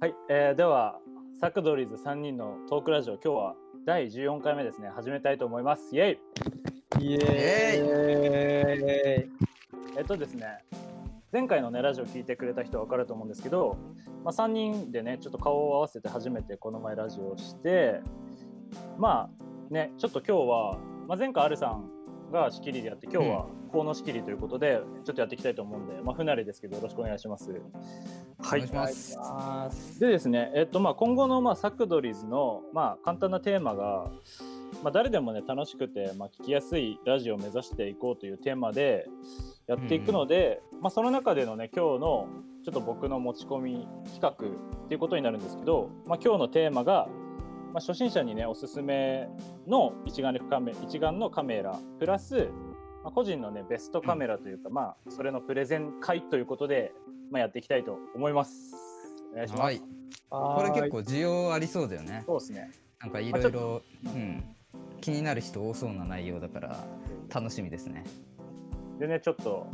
はい、えー、ではサクドリーズ3人のトークラジオ今日は第14回目ですね。始めたいと思います。イエイ。イエーイ。えっとですね前回のねラジオ聞いてくれた人は分かると思うんですけど、まあ、3人でねちょっと顔を合わせて初めてこの前ラジオをしてまあねちょっと今日は、まあ、前回アルさんが仕切りでやって今日は河野仕切りということでちょっとやっていきたいと思うんで、まあ、不慣れですけどよろしくお願いします。はい、お願いします。でですね、えっとまあ、今後のまあサクドリーズのまあ簡単なテーマが、まあ、誰でもね楽しくてまあ聞きやすいラジオを目指していこうというテーマでやっていくので、まあ、その中でのね今日のちょっと僕の持ち込み企画っていうことになるんですけど、まあ、今日のテーマが、まあ、初心者にねおすすめの一眼レフカメ一眼のカメラプラス、まあ、個人のねベストカメラというか、まあそれのプレゼン会ということで、まあ、やっていきたいと思います。お願いします。はい、これ結構需要ありそうだよね。そうですね。なんかいろいろ、うん、気になる人多そうな内容だから楽しみですね。でね、ちょっと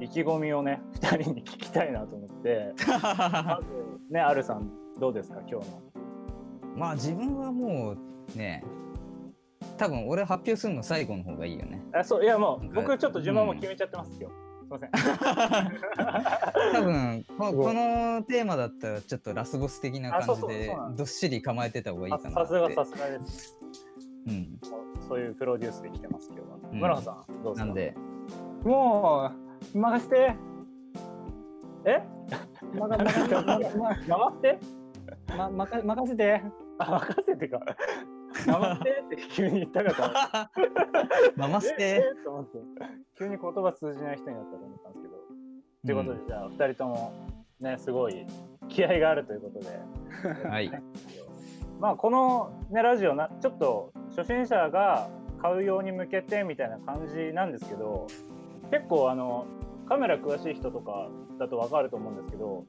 意気込みをね、2人に聞きたいなと思って、まずね、アルさん、どうですか、今日の。まあ自分はもうね、多分俺発表するの最後の方がいいよね。あそういや、もう僕、ちょっと順番も決めちゃってます、今日。すいません。多分ここのテーマだったらちょっとラスボス的な感じでどっしり構えてた方がいいかなって。さすが、さすがです。うん。そういうプロデュースで来てます、今日は。うん村穂さん、どうですか？なんで、もう、任せて。え？まが、任せて。ま、ま、黙ってま、まか、任せて。あ、任せてか。黙ってって急に言ったかと思った。えママステえと思って急に言葉通じない人になったと思ったんですけど。ということで、じゃあ、二人とも、ね、すごい気合があるということで。はい。まあ、この、ね、ラジオな、ちょっと初心者が買うように向けてみたいな感じなんですけど、結構、あの、カメラ詳しい人とかだと分かると思うんですけど、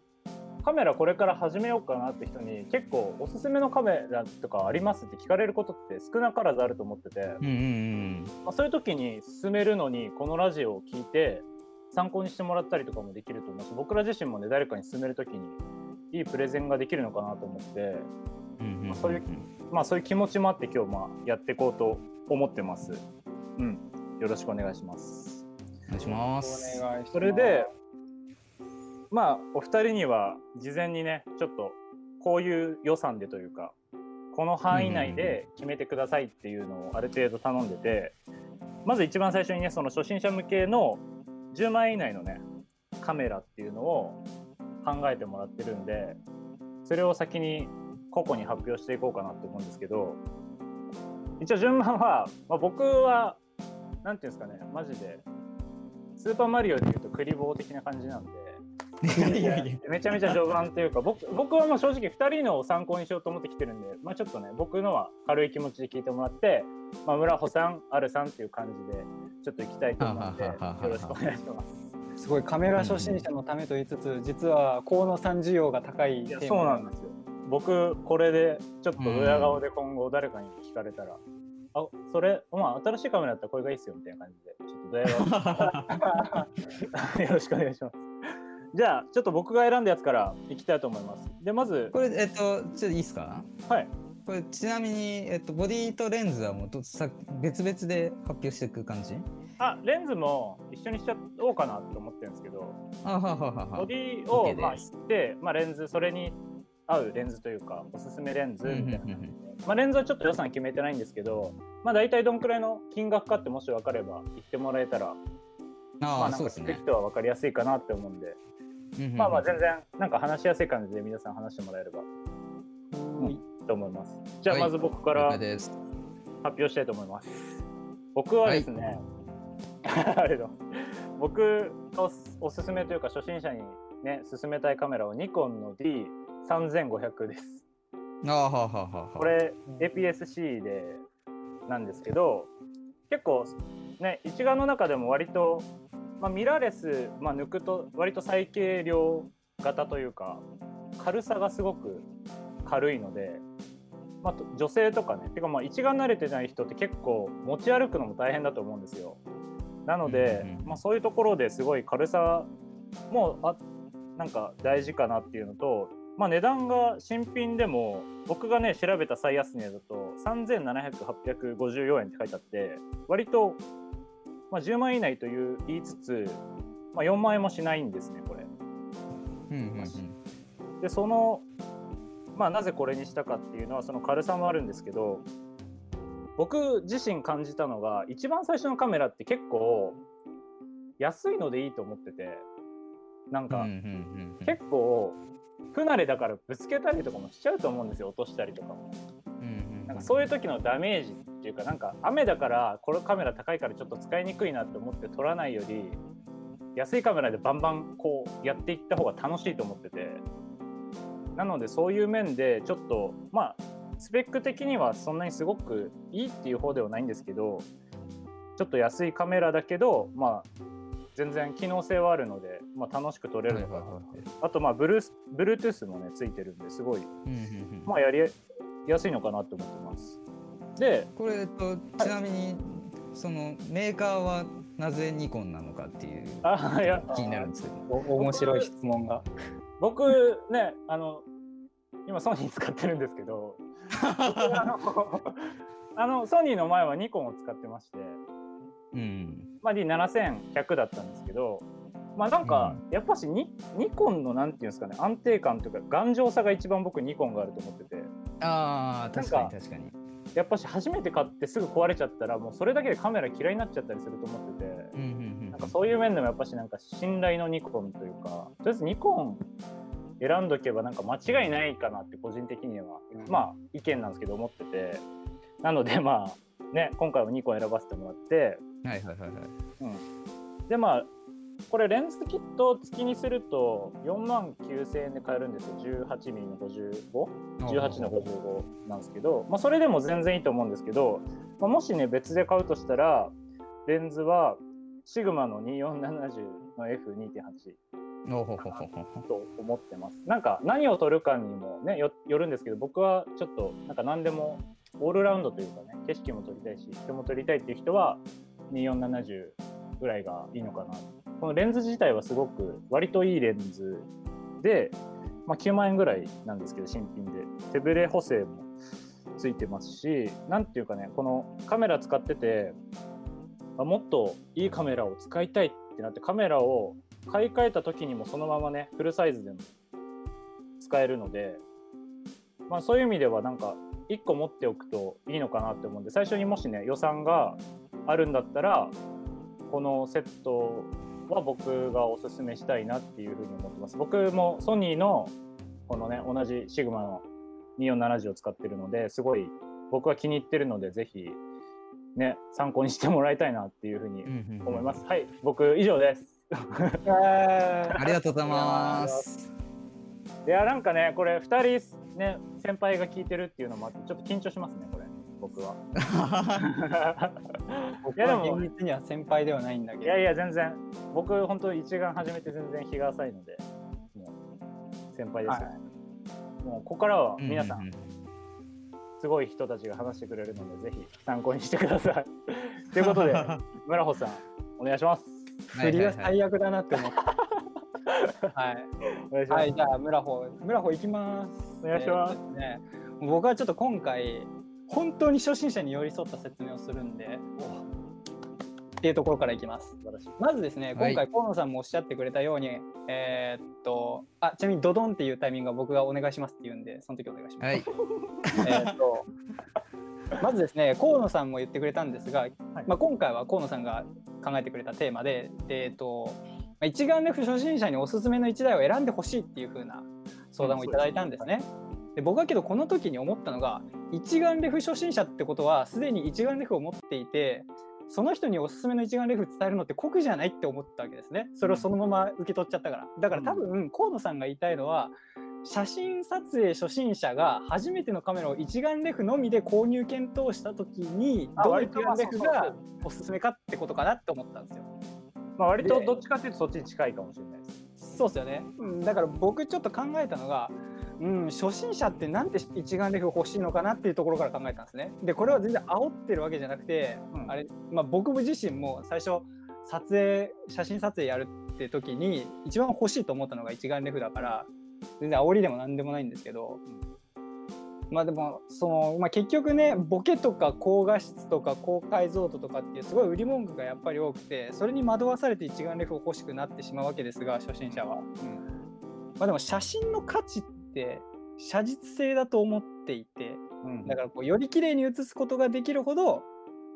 カメラこれから始めようかなって人に結構おすすめのカメラとかありますって聞かれることって少なからずあると思ってて、うんうんうん。まあ、そういう時に進めるのにこのラジオを聞いて参考にしてもらったりとかもできると思うし僕ら自身もね誰かに進める時にいいプレゼンができるのかなと思って、うんうんうんまあそういうまあ、そういう気持ちもあって今日まあやっていこうと思ってます。うん、よろしくお願いします。お願いします。お願いします。それで、まあお二人には事前にねちょっとこういう予算でというかこの範囲内で決めてくださいっていうのをある程度頼んでてまず一番最初にねその初心者向けの10万円以内のねカメラっていうのを考えてもらってるんでそれを先に個々に発表していこうかなと思うんですけど一応順番は、まあ、僕はなんていうんですかねマジでスーパーマリオでいうとクリボー的な感じなんで。いやいやいや。めちゃめちゃ序盤というか僕僕はもう正直2人のを参考にしようと思ってきてるんで、まあ、ちょっとね僕のは軽い気持ちで聞いてもらって、まあ、村穂さんアルさんっていう感じでちょっと行きたいと思うのでよろしくお願いします。すごいカメラ初心者のためと言いつつ、実は河野さん需要が高いいやテそうなんですよ僕これでちょっとドヤ顔で今後誰かに聞かれたら、あそれまあ新しいカメラだったらこれがいいっすよみたいな感じでちょっとドヤ顔 よろしくお願いします。じゃあちょっと僕が選んだやつからいきたいと思います。でまずこれ、えっと、ちょっといいですか？はい。これちなみに、えっと、ボディとレンズはもうどさ別々で発表していく感じ？あレンズも一緒にしちゃおうかなと思ってるんですけど。あはははは。ボディをまあ知って、まあ、レンズそれに合うレンズというかおすすめレンズみたいな、まあ、レンズはちょっと予算決めてないんですけど、まあ、大体どんくらいの金額かってもし分かれば言ってもらえたらまああ、あなんか知ってるそうですね。人は分かりやすいかなって思うんで、まあまあ全然なんか話しやすい感じで皆さん話してもらえれば。うん。いいと思います。じゃあはいまず僕から発。表したいと思います。僕はですね、ありがとう。僕がおすおすすめというか初心者にね勧めたいカメラはニコンの D3500 です。ああ、はははは。これ APS-C でなんですけど結構ね一眼の中でも割と、まあ、ミラーレス、まあ、抜くと割と最軽量型というか軽さがすごく軽いので、まあ、と女性とかねてかまあ一眼慣れてない人って結構持ち歩くのも大変だと思うんですよ。なので、うんうんうんまあ、そういうところですごい軽さもあなんか大事かなっていうのとまあ、値段が新品でも僕がね調べた最安値だと3700854円って書いてあって割と、まあ、10万円以内という言いつつ、まあ、4万円もしないんですねこれ。うんうんうん。でその、まあ、なぜこれにしたかっていうのはその軽さもあるんですけど僕自身感じたのが一番最初のカメラって結構安いのでいいと思っててなんか、結構不慣れだからぶつけたりとかもしちゃうと思うんですよ落としたりとかも。うんうんうん。なんかそういう時のダメージっていうかなんか雨だからこのカメラ高いからちょっと使いにくいなって思って撮らないより安いカメラでバンバンこうやっていった方が楽しいと思ってて。なのでそういう面でちょっとまあスペック的にはそんなにすごくいいっていう方ではないんですけどちょっと安いカメラだけどまあ全然機能性はあるので、まあ、楽しく撮れるのかなって。あとまあブルース Bluetooth もねついてるんですごいうんうんうん。まあやりやすいのかなと思ってますでこれえっとちなみにそのメーカーはなぜニコンなのかっていうあいや気になるんですけど。お面白い質問が。僕ねあの今ソニー使ってるんですけど僕 あのあのソニーの前はニコンを使ってまして、うん。まあ、D7100 だったんですけどまあなんかやっぱしニニコンのなんていうんですかね安定感というか頑丈さが一番僕ニコンがあると思っててああ確かに確かに。やっぱし初めて買ってすぐ壊れちゃったらもうそれだけでカメラ嫌いになっちゃったりすると思ってて。うんうんうんなんかそういう面でもやっぱしなんか信頼のニコンというか。とりあえずニコン選んどけばなんか間違いないかなって個人的には、まあ意見なんですけど思ってて。なのでまあね今回はニコン選ばせてもらって、はいはいはいはい。うん、でまあこれレンズキット付きにすると4万9000円で買えるんですよ 18mm の 55?18 の55なんですけど、まあ、それでも全然いいと思うんですけど、まあ、もしね別で買うとしたらレンズはシグマの2470の F2.8 おほほほほほ。と思ってます。なんか何を撮るかにもねよよるんですけど僕はちょっとなんか何でもオールラウンドというかね景色も撮りたいし人も撮りたいっていう人は2470ぐらいがいいのかな。このレンズ自体はすごく割といいレンズで、まあ、9万円ぐらいなんですけど新品で。手ブレ補正もついてますしなんていうかねこのカメラ使っててもっといいカメラを使いたいってなってカメラを買い替えた時にもそのままねフルサイズでも使えるので、まあ、そういう意味ではなんか1個持っておくといいのかなって思うんで最初にもしね予算があるんだったらこのセットは僕がおすすめしたいなっていうふうに思ってます。僕もソニーのこのね同じシグマの2470を使ってるのですごい僕は気に入ってるのでぜひね参考にしてもらいたいなっていうふうに思います、はい僕以上です。ありがとうございます。いやなんかねこれ2人ね先輩が聞いてるっていうのもあってちょっと緊張しますねこれ僕は。僕いやでも。は現実には先輩ではないんだけど。いやいや全然。僕本当一眼始めて全然日が浅いので。もう先輩ですよ、はい。もうここからは皆さうんうんん。すごい人たちが話してくれるのでぜひ参考にしてください。ということで 村穂さんお願いします。振りが最悪だなって思った。はい。お願いします、はい、じゃあ村穂村穂行きます。お願いします。えーとですね、僕はちょっと今回本当に初心者に寄り添った説明をするんで、っていうところからいきます。まずですね、はい今回河野さんもおっしゃってくれたように、えーっとあちなみにドドンっていうタイミングは僕がお願いしますって言うんで、その時お願いします。はい。えーっとまずですね河野さんも言ってくれたんですが、まあ、今回は河野さんが考えてくれたテーマで、でえーっとまあ一眼レフ初心者におすすめの1台を選んでほしいっていう風な相談をいただいたんですね。で僕はけどこの時に思ったのが一眼レフ初心者ってことはすでに一眼レフを持っていてその人におすすめの一眼レフ伝えるのって酷じゃないって思ったわけですね。それをそのまま受け取っちゃったから。だから多分河野さんが言いたいのは写真撮影初心者が初めてのカメラを一眼レフのみで購入検討した時にあどの一眼レフがおすすめかってことかなって思ったんですよ。まあ、割とどっちかっていうとそっちに近いかもしれないです。そうですよね、うん、だから僕ちょっと考えたのが、うん、初心者ってなんで一眼レフ欲しいのかなっていうところから考えたんですね。でこれは全然煽ってるわけじゃなくて、うんあれまあ、僕自身も最初撮影写真撮影やるって時に一番欲しいと思ったのが一眼レフだから全然煽りでも何でもないんですけど、まあでもその、まあ、結局ねボケとか高画質とか高解像度とかっていうすごい売り文句がやっぱり多くてそれに惑わされて一眼レフを欲しくなってしまうわけですが初心者は。まあでも写真の価値って写実性だと思っていてうんだからこうより綺麗に写すことができるほど、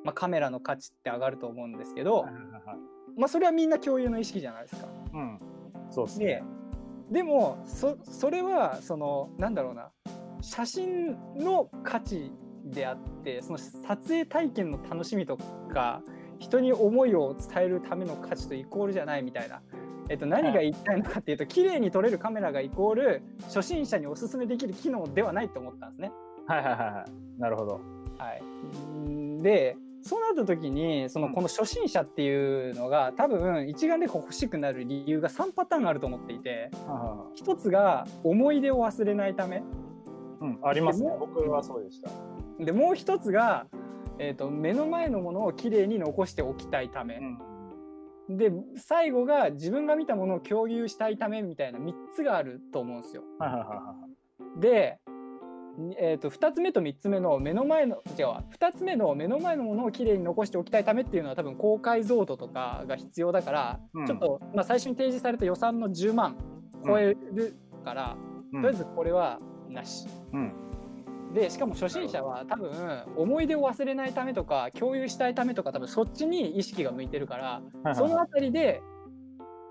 まあ、カメラの価値って上がると思うんですけどまあ、それはみんな共有の意識じゃないですか。うんそうですでね。でもそそれはそのなんだろうな写真の価値であってその撮影体験の楽しみとか人に思いを伝えるための価値とイコールじゃないみたいな、えっと、何が言いたいのかっていうと綺麗に撮れるカメラがイコール初心者におすすめできる機能ではないと思ったんですね。はいはいはいはい。なるほど。はい、んでそうなった時にそのうんこの初心者っていうのが多分一眼レフ欲しくなる理由が3パターンあると思っていては一つが思い出を忘れないためいうん、ありますね僕はそうでした。でもう一つが、えー、と目の前のものをきれいに残しておきたいためう、ん。で最後が自分が見たものを共有したいためみたいな3つがあると思うんですよ。で、えー、と2つ目と3つ目の目の前の違うわ2つ目の目の前のものをきれいに残しておきたいためっていうのは多分高解像度とかが必要だから、うんちょっと、まあ、最初に提示された予算の10万超えるから、うんとりあえずこれはなし。うん。でしかも初心者は多分思い出を忘れないためとか共有したいためとか多分そっちに意識が向いてるからそのあたりで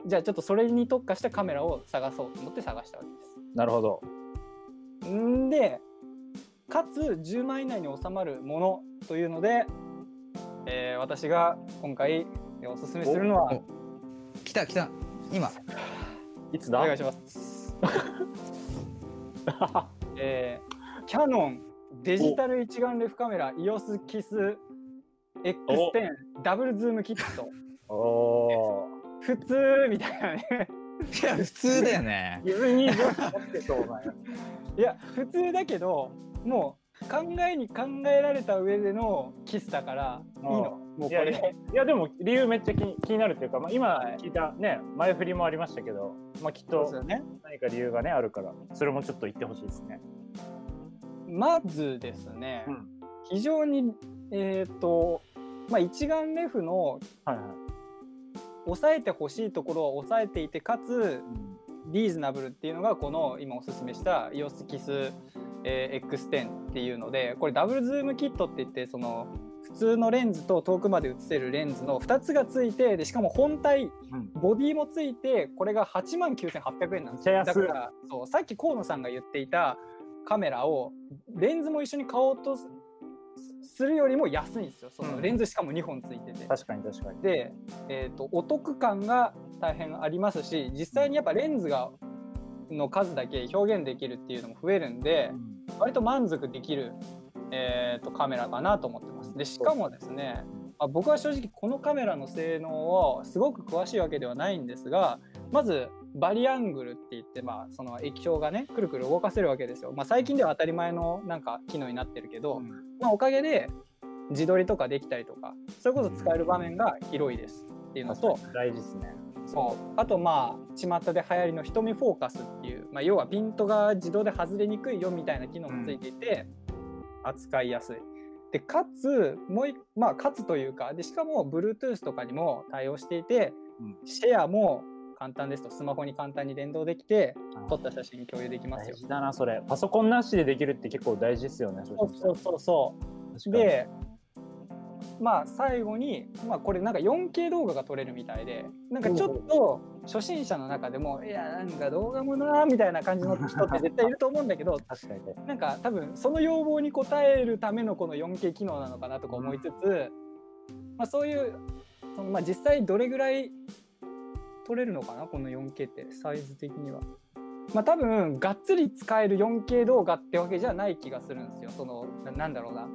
じゃあちょっとそれに特化したカメラを探そうと思って探したわけです。なるほど。んでかつ10万以内に収まるものというので、えー私が今回おすすめするのはお来た来た今 いつだ？お願いします。えーキャノンデジタル一眼レフカメラ EOS キス X10 ダブルズームキット。おお普通みたいなね。いや普通だよね。ー。ディズニってそうなやいや普通だけどもう考えに考えられた上でのキスだからいいの。もうこいやいやれでいやでも理由めっちゃ気に気になるっていうか、まあ、今はい。聞いたね、前振りもありましたけど、まあ、きっと何か理由がねあるからそれもちょっと言ってほしいですね。まずですね、うん。非常にえっ、とまあ一眼レフのはいはい。抑えてほしいところを抑えていてかつリーズナブルっていうのがこの今おすすめした EOS キス、えー X10 っていうのでこれダブルズームキットって言ってその普通のレンズと遠くまで写せるレンズの2つがついてでしかも本体うん。ボディもついてこれが8万9800円なんですめっちゃ安い。だからそうさっき河野さんが言っていたカメラをレンズも一緒に買おうとすするよりも安いんですよそのうんレンズしかも2本ついてて。確かに確かに。で、えー、とお得感が大変ありますし実際にやっぱレンズがの数だけ表現できるっていうのも増えるんで割と満足できる、えー、とカメラかなと思ってます。でしかもですね、まあ、僕は正直このカメラの性能をすごく詳しいわけではないんですがまずバリアングルって言って、まあ、その液晶がねくるくる動かせるわけですよ。まあ、最近では当たり前のなんか機能になってるけど、まあ、おかげで自撮りとかできたりとかそれこそ使える場面が広いですっていうのと大事ですね。そうあとまあ巷で流行りの瞳フォーカスっていう、まあ、要はピントが自動で外れにくいよみたいな機能もついていて、扱いやすい。でかつもういまあかつというかでしかも Bluetooth とかにも対応していて、うんシェアも簡単ですとスマホに簡単に連動できて撮った写真共有できますよ。だなそれ。パソコンなしでできるって結構大事ですよね。そうそうそうそうでまあ最後に、まあ、これなんか 4K 動画が撮れるみたいでなんかちょっと初心者の中でもいやなんか動画もなーみたいな感じの人って絶対いると思うんだけど確かに確かに。なんか多分その要望に応えるためのこの 4K 機能なのかなとか思いつつ、まあ、そういうその、まあ、実際どれぐらい撮れるのかな？この 4K ってサイズ的には。まあ多分がっつり使える 4K 動画ってわけじゃない気がするんですよ。そのななんだろうな。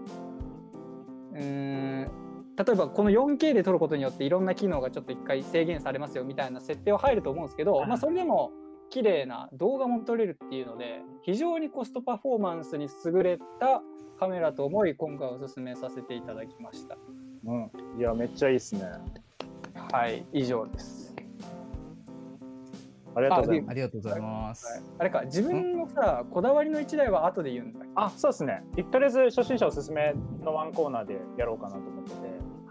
うーん例えばこの 4K で撮ることによっていろんな機能がちょっと一回制限されますよみたいな設定は入ると思うんですけど、まあ、それでも綺麗な動画も撮れるっていうので非常にコストパフォーマンスに優れたカメラと思い今回おすすめさせていただきました。うん。いやめっちゃいいですね。はい以上です。ありがとうございます。ありがとうございます。はいあれか自分のさこだわりの一台は後で言うんだあ、そうですね。とりあえず初心者おすすめのワンコーナーでやろうかなと思ってて。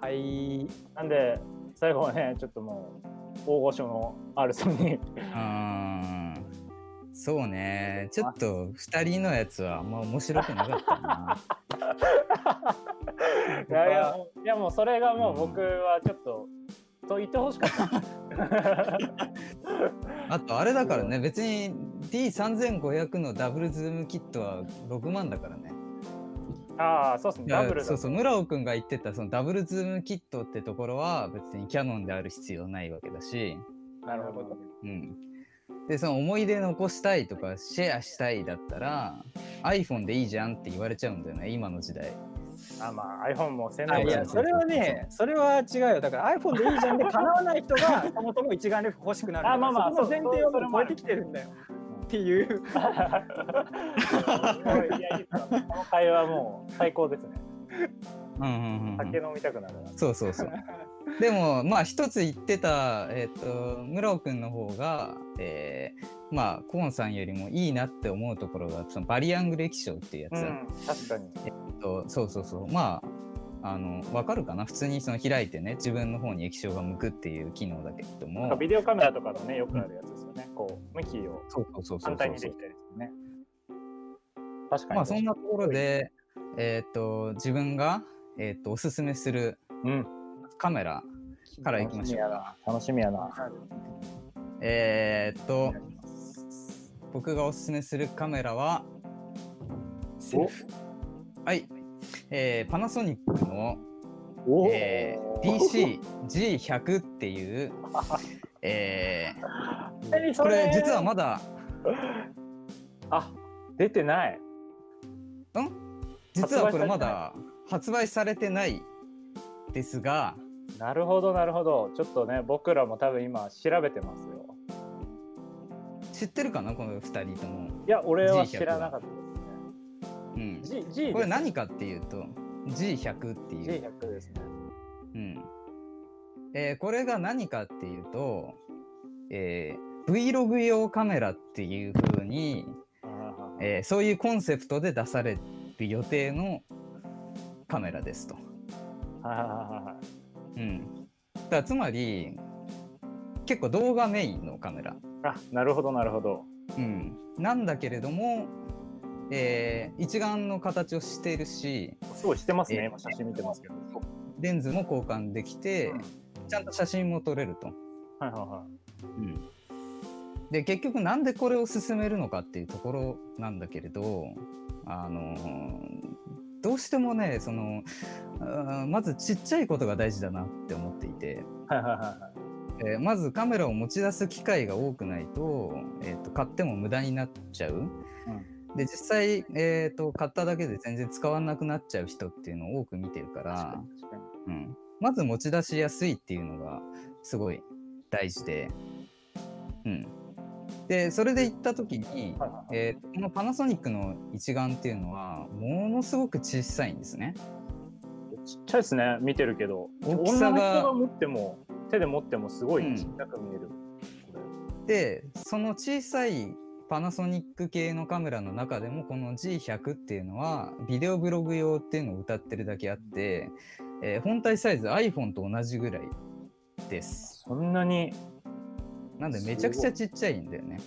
はいなんで、最後はね、ちょっともう、大御所の R さんに。うーん。そうね。ちょっと2人のやつはあんま面白くなかったな。い やいや、いやもうそれがもう僕はちょっと、と言ってほしかった。あとあれだからね、別に D3500 のダブルズームキットは6万だからね。ああ、そうですね。いやダブルだそうそう、村尾くんが言ってたそのダブルズームキットってところは別にキャノンである必要ないわけだし、なるほど。うん。で、その思い出残したいとかシェアしたいだったら iPhone でいいじゃんって言われちゃうんだよね、今の時代。あまあ iPhone も洗あ脳やいやそれはねそれは違うよだから iPhone でいいじゃんで叶わない人が そもそも一眼レフ欲しくなるあまあまあその前提を超えてきてるんだよっていう この会話もう最高ですね。うんうんうんうん酒飲みたくなるな。そうそうそう。でもまあ一つ言ってた、えっと村尾くんの方が、えーまあコーンさんよりもいいなって思うところがそのバリアングル液晶っていうやつ、うん、確かに。とそうそうそうまああの分かるかな？普通にその開いてね自分の方に液晶が向くっていう機能だけれどもビデオカメラとかのね、よくあるやつですよね。こう、向きをそうそうそうそう反対にできたりするね。確かに。まあそんなところで、えっと自分が、えっとおすすめするうん。カメラからいきましょう。か。楽しみやな。えーっと僕がおすすめするカメラはセルフ。はい、えーパナソニックの、お？えー DCG100 っていう、えーこれ実はまだあ、出てない。実はこれまだ発売されてないですがなるほど、なるほど。ちょっとね、僕らも多分今調べてますよ。知ってるかなこの2人とも、いや、俺は G100 知らなかったうんですね。G、G これ何かかっていうと G100 っていう ?G100 ですね。うんえーこれが何かっていうと、えー Vlog 用カメラっていう風に、えーそういうコンセプトで出される予定のカメラですと。はいはいはいはい。うん、だからつまり結構動画メインのカメラ、あ、なるほど、なるほど。うん、なんだけれども、えー一眼の形をしているしすごいしてますね、えー今写真見てますけど。レンズも交換できて、うんちゃんと写真も撮れると。はいはいはで結局なんでこれを進めるのかっていうところなんだけれどあのーどうしてもねそのまずちっちゃいことが大事だなって思っていて、い。はいはいはいはい。えーまずカメラを持ち出す機会が多くないと,、えーと買っても無駄になっちゃう。で実際、えー、と買っただけで全然使わなくなっちゃう人っていうのを多く見てるから。うん、まず持ち出しやすいっていうのがすごい大事で、うん、でそれで行った時に、えーこのパナソニックの一眼っていうのはものすごく小さいんですね。ちっちゃいですね、見てるけど。大きさが持っても、手で持ってもすごいちっちゃく見える。でその小さいパナソニック系のカメラの中でもこの G100 っていうのはビデオブログ用っていうのを歌ってるだけあって、えー本体サイズ iPhone と同じぐらいです。そんなに。なんでめちゃくちゃちっちゃいんだよね。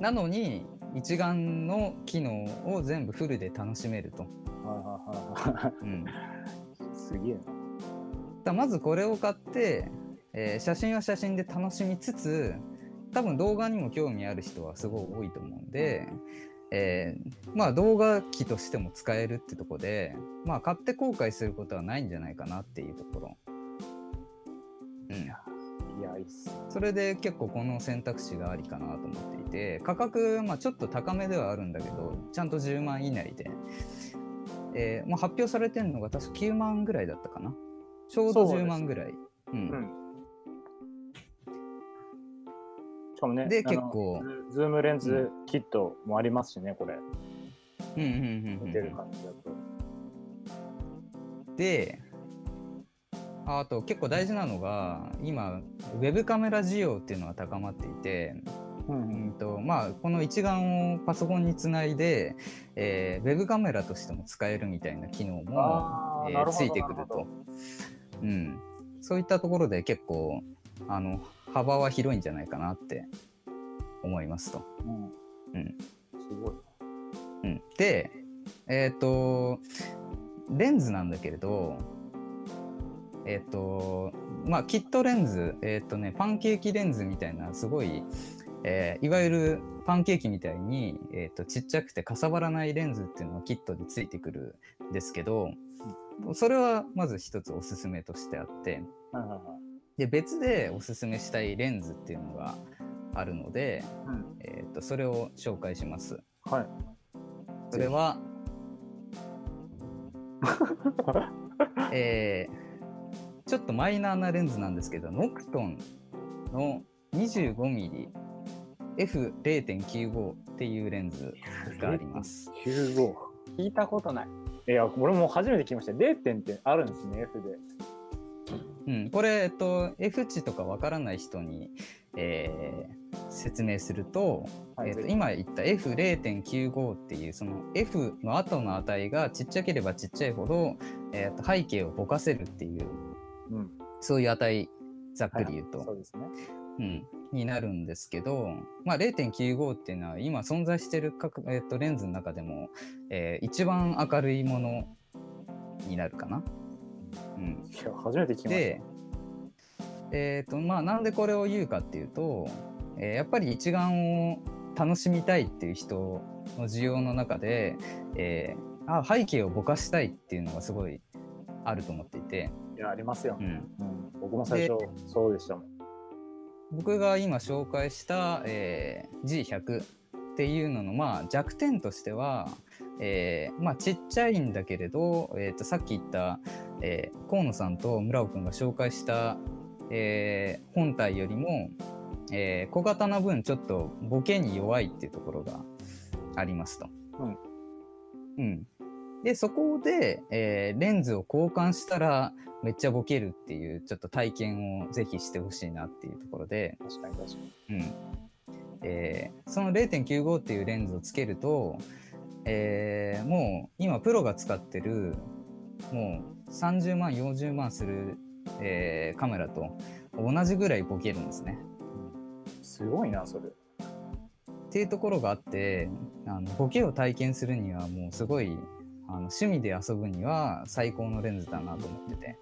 なのに一眼の機能を全部フルで楽しめると。すげえな。らまずこれを買って、えー写真は写真で楽しみつつ多分動画にも興味ある人はすごい多いと思うんで、えーまあ動画機としても使えるってとこでまあ買って後悔することはないんじゃないかなっていうところ。うん、い。それで結構この選択肢がありかなと思っていて価格、まあ、ちょっと高めではあるんだけどちゃんと10万以内で、えーまあ、発表されてるのが確か9万ぐらいだったかなちょうどそうです10万ぐらい。うんうん。しかもね、で結構ズズームレンズキットもありますしね、これ。うんうんうんうん見てる感じだと。であと結構大事なのが今ウェブカメラ需要っていうのが高まっていて、うん。うんとまあ、この一眼をパソコンにつないで、えーウェブカメラとしても使えるみたいな機能も、えーついてくると。うん、そういったところで結構あの幅は広いんじゃないかなって思いますと。うん。うん。すごい。うん、でえっ、とレンズなんだけれどえっ、とまあキットレンズえっ、とねパンケーキレンズみたいなすごい、えーいわゆるパンケーキみたいに、えー、とちっちゃくてかさばらないレンズっていうのがキットでついてくるんですけどそれはまず一つおすすめとしてあってで別でおすすめしたいレンズっていうのがあるので、うんえー、とそれを紹介します。はいそれは、えーちょっとマイナーなレンズなんですけど、ノクトンの 25mmF0.95 っていうレンズがあります。95聞いたことない。いや俺も初めて聞きました0点ってあるんですね F でうん、これ、えっと、F 値とかわからない人に、えー説明すると、はいえっと今言った F0.95 っていうその F の後の値がちっちゃければちっちゃいほど、えっと背景をぼかせるっていううん。そういう値ざっくり言うと、そうですね。うん、になるんですけど、まあ、0.95っていうのは今存在してる各、えっとレンズの中でも、えー一番明るいものになるかな。うん、いや初めて聞きましで、えーとまあ、なんでこれを言うかっていうと、えーやっぱり一眼を楽しみたいっていう人の需要の中で、えーあ背景をぼかしたいっていうのがすごいあると思っていて、たいやありますよ。う、ん、うん、僕も最初そうでしたもん。僕が今紹介した、えー G100 っていうのの、まあ、弱点としては、えーまあ、ちっちゃいんだけれど、えー、とさっき言った、えー河野さんと村尾くんが紹介した、えー本体よりも、えー小型な分ちょっとボケに弱いっていうところがありますと。うん。うんでそこで、えーレンズを交換したらめっちゃボケるっていうちょっと体験をぜひしてほしいなっていうところで、確かに確かに。うん。えーその0.95っていうレンズをつけると、えーもう今プロが使ってるもう30万40万する、えーカメラと同じぐらいボケるんですね。すごいなそれ。っていうところがあってあのボケを体験するにはもうすごいあの趣味で遊ぶには最高のレンズだなと思ってて。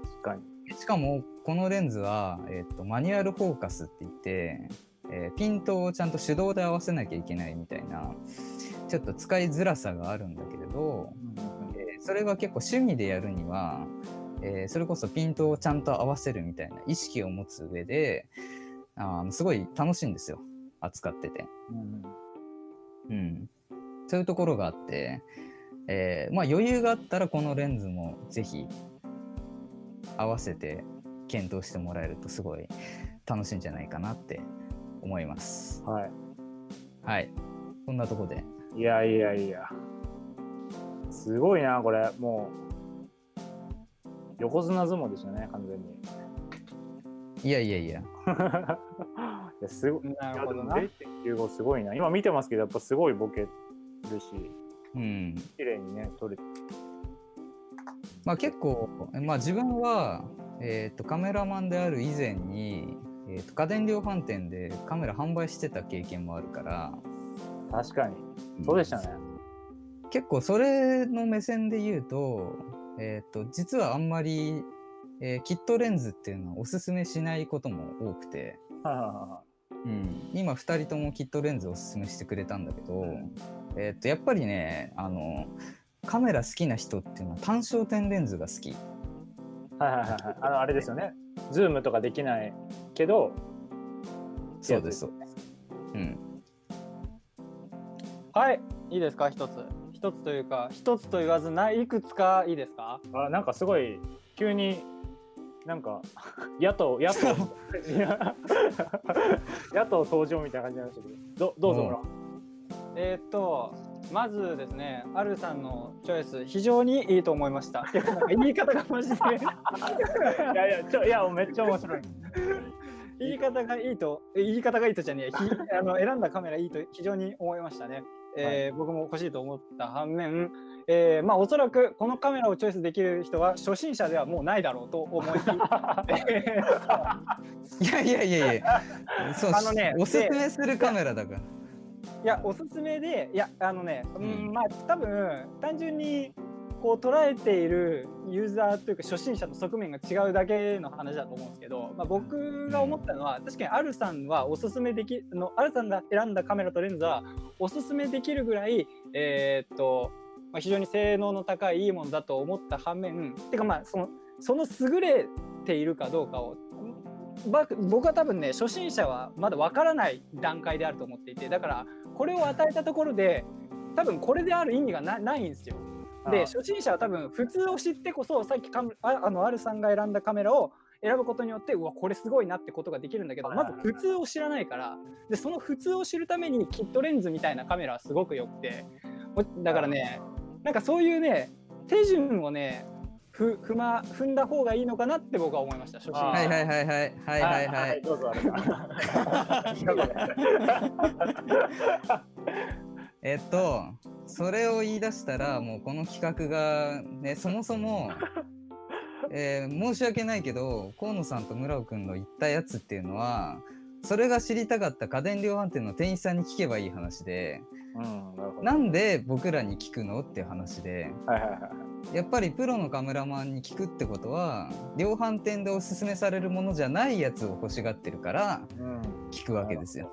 確かに。しかもこのレンズは、えっとマニュアルフォーカスって言って、えーピントをちゃんと手動で合わせなきゃいけないみたいなちょっと使いづらさがあるんだけれど、えーそれが結構趣味でやるには、えーそれこそピントをちゃんと合わせるみたいな意識を持つ上であのすごい楽しいんですよ。扱ってて。うん。うん、そういうところがあって、えーまあ、余裕があったらこのレンズもぜひ合わせて検討してもらえるとすごい楽しいんじゃないかなって思います。はいはい。そんなとこで。いやいやいやすごいなこれもう横綱相撲でしたね完全にいやいやいや。いやすごいなるほどな。0.95すごいな今見てますけどやっぱすごいボケるしうん。綺麗にね撮れて。まあ結構、まあ自分は、えー、とカメラマンである以前に、えー、と家電量販店でカメラ販売してた経験もあるから、確かに。そうでしたね。結構それの目線で言うと,、えー、と実はあんまり、えーキットレンズっていうのはおすすめしないことも多くて、はいはいは。うん、今2人ともキットレンズおすすめしてくれたんだけど、えー、とやっぱりねあのカメラ好きな人っていうのは単焦点レンズが好き。いはいはいはいはい。あのあれですよね。ズームとかできないけどそうです。そうです。うん。はい、いいですか、一つ。一つというか、一つと言わずない、いくつかいいですか？あなんかすごい急になんか野党野党。野党登場みたいな感じなんでしたけど。どどうぞうんほらえーっと、まずですね、アルさんのチョイス、非常にいいと思いました。てかなんか言い方がマジで、いやいやちょいやめっちゃ面白い。言い方がいいと、言い方がいいとじゃねえ、ひ あの選んだカメラいいと非常に思いましたね。えー僕も欲しいと思った反面、えーまあおそらくこのカメラをチョイスできる人は初心者ではもうないだろうと思い、えー。いやいやいやいやそうあのねおすすめするカメラだからいやおすすめでいやあのね、うん。うんまあ多分単純にこう捉えているユーザーというか初心者の側面が違うだけの話だと思うんですけど、まあ、僕が思ったのは、確かにアルさんはおすすめできあのアルさんが選んだカメラとレンズはおすすめできるぐらいえーっと、まあ、非常に性能の高いいいものだと思った反面てかまあそのその優れているかどうかをば僕は多分ね初心者はまだわからない段階であると思っていてだからこれを与えたところで多分これである意味がなないんですよ。であ。初心者は多分普通を知ってこそさっきああのアルさんが選んだカメラを選ぶことによってうわこれすごいなってことができるんだけどまず普通を知らないからでその普通を知るためにキットレンズみたいなカメラはすごくよくて。おだからねなんかそういうね手順をねふ踏ま踏んだ方がいいのかなって僕は思いました初心はいはいはいはいはいはいはい。どうぞ。えっとそれを言い出したらもうこの企画がねそもそもえー申し訳ないけど河野さんと村尾くんの言ったやつっていうのはそれが知りたかった家電量販店の店員さんに聞けばいい話でうんななんで僕らに聞くのっていう話ではいはいはいやっぱりプロのカメラマンに聞くってことは量販店でおすすめされるものじゃないやつを欲しがってるからうん。聞くわけですよ。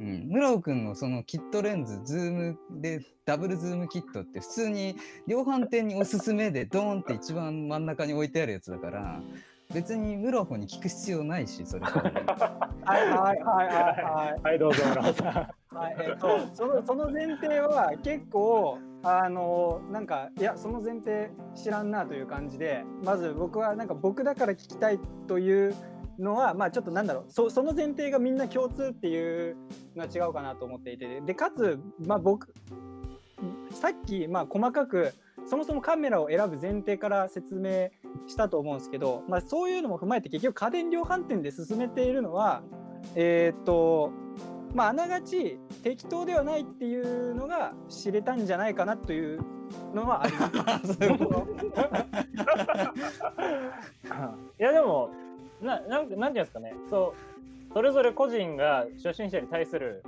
うん、村尾くんのそのキットレンズズームでダブルズームキットって普通に量販店におすすめでドーンって一番真ん中に置いてあるやつだから別に村尾に聞く必要ないしそれからはいはいはいはい。はいどうぞ村尾さん。はい、えっと、その、その前提は結構、あの、なんか、いや、その前提知らんなという感じで。まず、僕は、なんか、僕だから聞きたいというのは、まあ、ちょっとなんだろう、そ、の前提がみんな共通っていうのは違うかなと思っていて。で、かつ、まあ、僕。さっき、まあ、細かく。そもそもカメラを選ぶ前提から説明したと思うんですけど、まあ、そういうのも踏まえて結局家電量販店で進めているのはえーっとまあ、あながち適当ではないっていうのが知れたんじゃないかなというのはあります。いやでもななんなんていうんですかね。そうそれぞれ個人が初心者に対する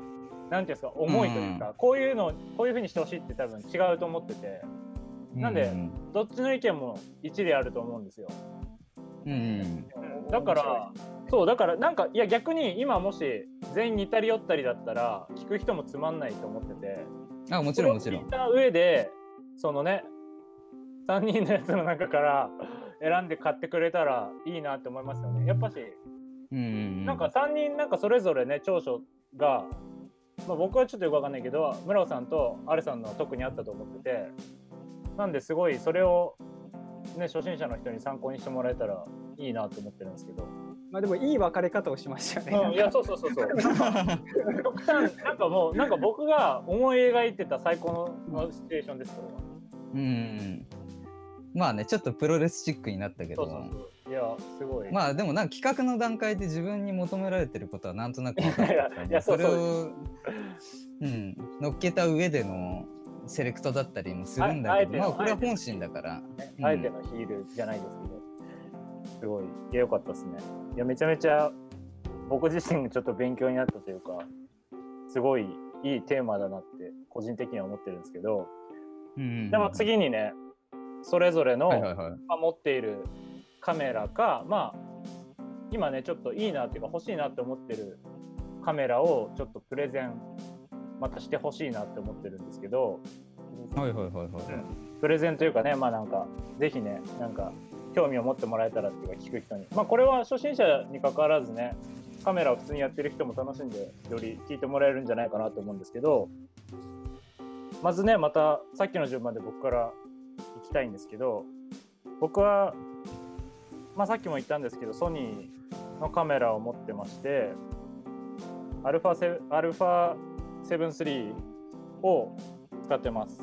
なんていうんですか思いというか、こういうのこういうふうにしてほしいって多分違うと思ってて。なんでうん。どっちの意見も一理あると思うんですよ。うんうん。だからそうだからなんかいや逆に今もし全員似たり寄ったりだったら聞く人もつまんないと思ってて。あもちろんもちろん。聞いた上でそのね3人のやつの中から選んで買ってくれたらいいなって思いますよね。やっぱしうんうんなんか3人なんかそれぞれね長所が、まあ、僕はちょっとよくわかんないけど村尾さんとアレさんのは特にあったと思っててなんですごいそれをね初心者の人に参考にしてもらえたらいいなと思ってるんですけど、まあでもいい別れ方をしましたよね。うん、いやそうそうそうそう。極端なんかもうなんか僕が思い描いてた最高のシチュエーションですこれは。うん。うんまあねちょっとプロレスチックになったけど。そうそう。そういやすごい、まあでもなんか企画の段階で自分に求められてることはなんとなく分かって いやたいやそうそれをうん乗っけた上でのセレクトだったりもするんだけどまあこれは本心だから。あえてのヒールじゃないですけど、すごい、いや、よかったですね。いや、めちゃめちゃ僕自身がちょっと勉強になったというか、すごいいいテーマだなって、個人的には思ってるんですけど、うんうんうん。でも次にね、それぞれの、はいはいはい。まあ持っているカメラか、まあ、今ね、ちょっといいなっていうか、欲しいなって思ってるカメラをちょっとプレゼン、またしてほしいなって思ってるんですけど、はいはいはいはい。プレゼンというかね、まあなんか、ぜひね、なんか、興味を持ってもらえたらっていうか、聞く人に。まあこれは初心者に関わらずね、カメラを普通にやってる人も楽しんで、より聞いてもらえるんじゃないかなと思うんですけど、まずね、またさっきの順番で僕から行きたいんですけど、僕は、まあさっきも言ったんですけど、ソニーのカメラを持ってまして、アルファセアルファ7 3を使ってます。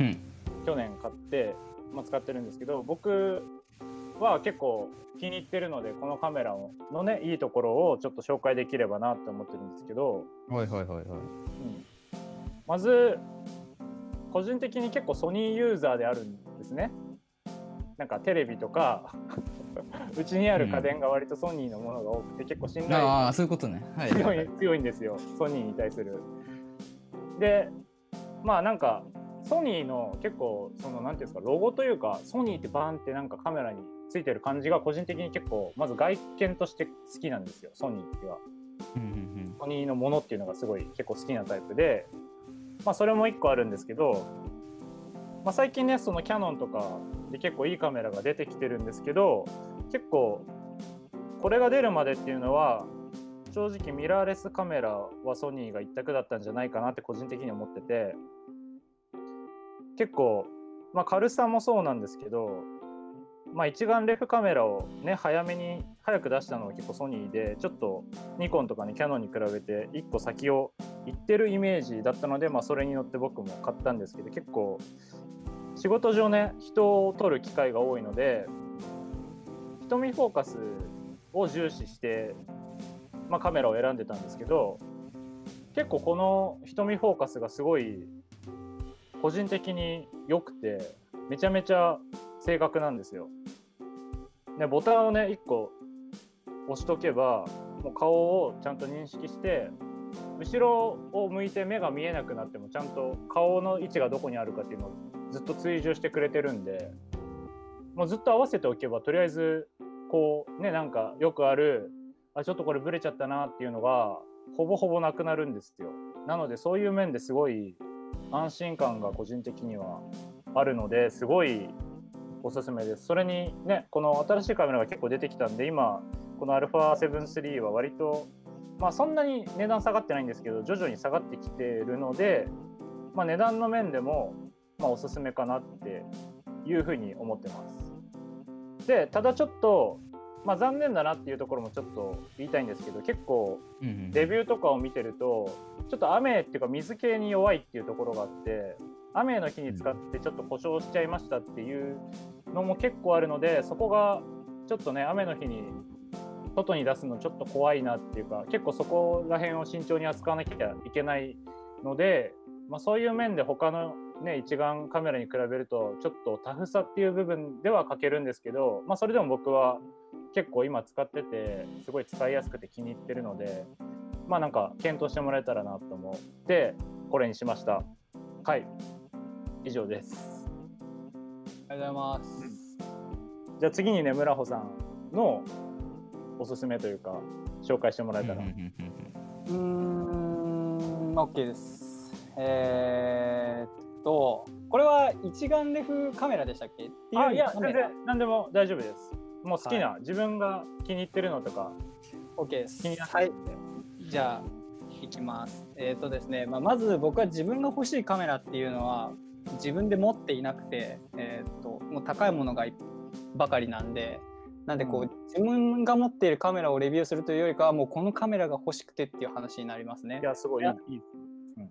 うん去年買って、まあ、使ってるんですけど僕は結構気に入ってるのでこのカメラのねいいところをちょっと紹介できればなって思ってるんですけど、はいはいはいはい。うんまず個人的に結構ソニーユーザーであるんですね。なんかテレビとか うちにある家電が割とソニーのものが多くて結構信頼ああ、そういうことね。はい。強い強いんですよソニーに対する。でまあなんかソニーの結構そのなんていうんですかロゴというかソニーってバーンってなんかカメラについてる感じが個人的に結構まず外見として好きなんですよソニーっては。うんうんソニーのものっていうのがすごい結構好きなタイプで、まあ、それも1個あるんですけど、まあ、最近ねそのキャノンとかで結構いいカメラが出てきてるんですけど結構これが出るまでっていうのは正直ミラーレスカメラはソニーが一択だったんじゃないかなって個人的に思ってて結構、まあ、軽さもそうなんですけど、まあ、一眼レフカメラをね早めに早く出したのは結構ソニーでちょっとニコンとかねキャノンに比べて1個先を行ってるイメージだったので、まあ、それに乗って僕も買ったんですけど結構仕事上ね人を撮る機会が多いので瞳フォーカスを重視して、まあ、カメラを選んでたんですけど結構この瞳フォーカスがすごい個人的に良くてめちゃめちゃ正確なんですよ。でボタンをね1個押しとけばもう顔をちゃんと認識して後ろを向いて目が見えなくなってもちゃんと顔の位置がどこにあるかっていうのをずっと追従してくれてるんでもうずっと合わせておけばとりあえずこうねなんかよくあるあちょっとこれブレちゃったなっていうのがほぼほぼなくなるんですよなのでそういう面ですごい安心感が個人的にはあるのですごいおすすめですそれにねこの新しいカメラが結構出てきたんで今この α7-3 は割とまあそんなに値段下がってないんですけど徐々に下がってきてるので、まあ、値段の面でもまあおすすめかなっていうふうに思ってます。でただちょっと、まあ、残念だなっていうところもちょっと言いたいんですけど結構うんうん。レビューとかを見てるとちょっと雨っていうか水系に弱いっていうところがあって雨の日に使ってちょっと故障しちゃいましたっていうのも結構あるのでそこがちょっとね雨の日に外に出すのちょっと怖いなっていうか結構そこら辺を慎重に扱わなきゃいけないので、まあ、そういう面で他のね一眼カメラに比べるとちょっとタフさっていう部分では欠けるんですけど、まあ、それでも僕は結構今使っててすごい使いやすくて気に入ってるのでまあなんか検討してもらえたらなと思ってこれにしました。はい。以上です。ありがとうございます。じゃあ次にね村穂さんのおすすめというか紹介してもらえたら、うんうんうんうんうーん、OK です。えー、っと、これは一眼レフカメラでしたっけ？っていうよあいや全然何でも大丈夫ですもう好きな、自分が気に入ってるのとか OK です。気になってはいじゃあ、いきます。えーっとですね、まあ、まず僕は自分が欲しいカメラっていうのは、自分で持っていなくて、えーっと、もう高いものがいばかりなんで、なんでこう、うん自分が持っているカメラをレビューするというよりかは、もうこのカメラが欲しくてっていう話になりますねい。やすごいいいいい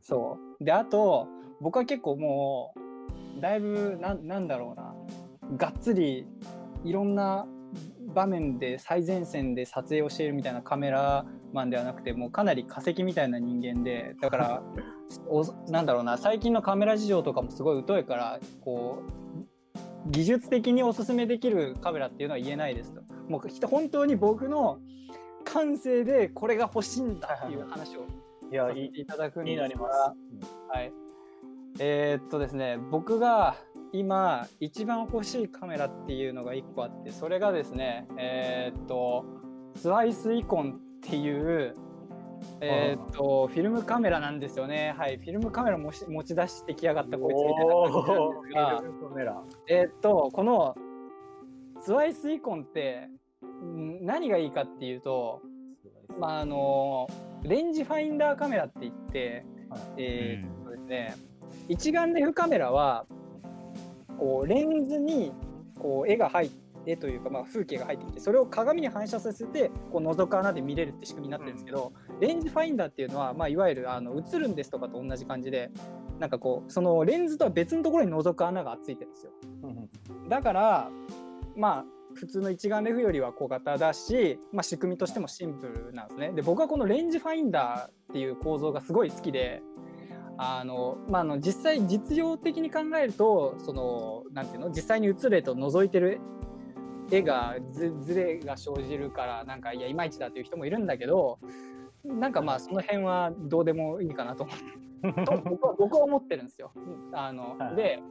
そう。で、あと、僕は結構もう、だいぶ、なんなんだろうな、がっつり、いろんな場面で最前線で撮影をしているみたいなカメラマンではなくて、もうかなり化石みたいな人間で、だから、おなんだろうな、最近のカメラ事情とかもすごい疎いから、こう、技術的におすすめできるカメラっていうのは言えないですと。もうひ本当に僕の感性でこれが欲しいんだっていう話をいやいいさせていただくん気になりまですがす、はい。えーっとですね、僕が今一番欲しいカメラっていうのが1個あって、それがですね、えーっと、ツワイスイコンっていう、えーっと、フィルムカメラなんですよね。はい、フィルムカメラもし持ち出してきやがったこいつみたいな感じなんですえーっと、このツワイスイコンってん何がいいかっていうと、まああのレンジファインダーカメラって言って、はい。えーっとですね、一眼レフカメラはこうレンズにこう絵が入ってというか、まあ、風景が入ってきてそれを鏡に反射させてこう覗く穴で見れるって仕組みになってるんですけど、レンジファインダーっていうのは、まあ、いわゆるあの映るんですとかと同じ感じでなんかこうそのレンズとは別のところに覗く穴がついてるんですよ。だからまあ普通の一眼レフよりは小型だし、まあ、仕組みとしてもシンプルなんですね。で僕はこのレンジファインダーっていう構造がすごい好きであの、まあ、あの実際実用的に考えるとそのなんていうの実際に映る絵と覗いてる絵がずずれが生じるからなんかいやいまいちだという人もいるんだけどなんかまあその辺はどうでもいいかなと と僕は僕は思ってるんですよ。あので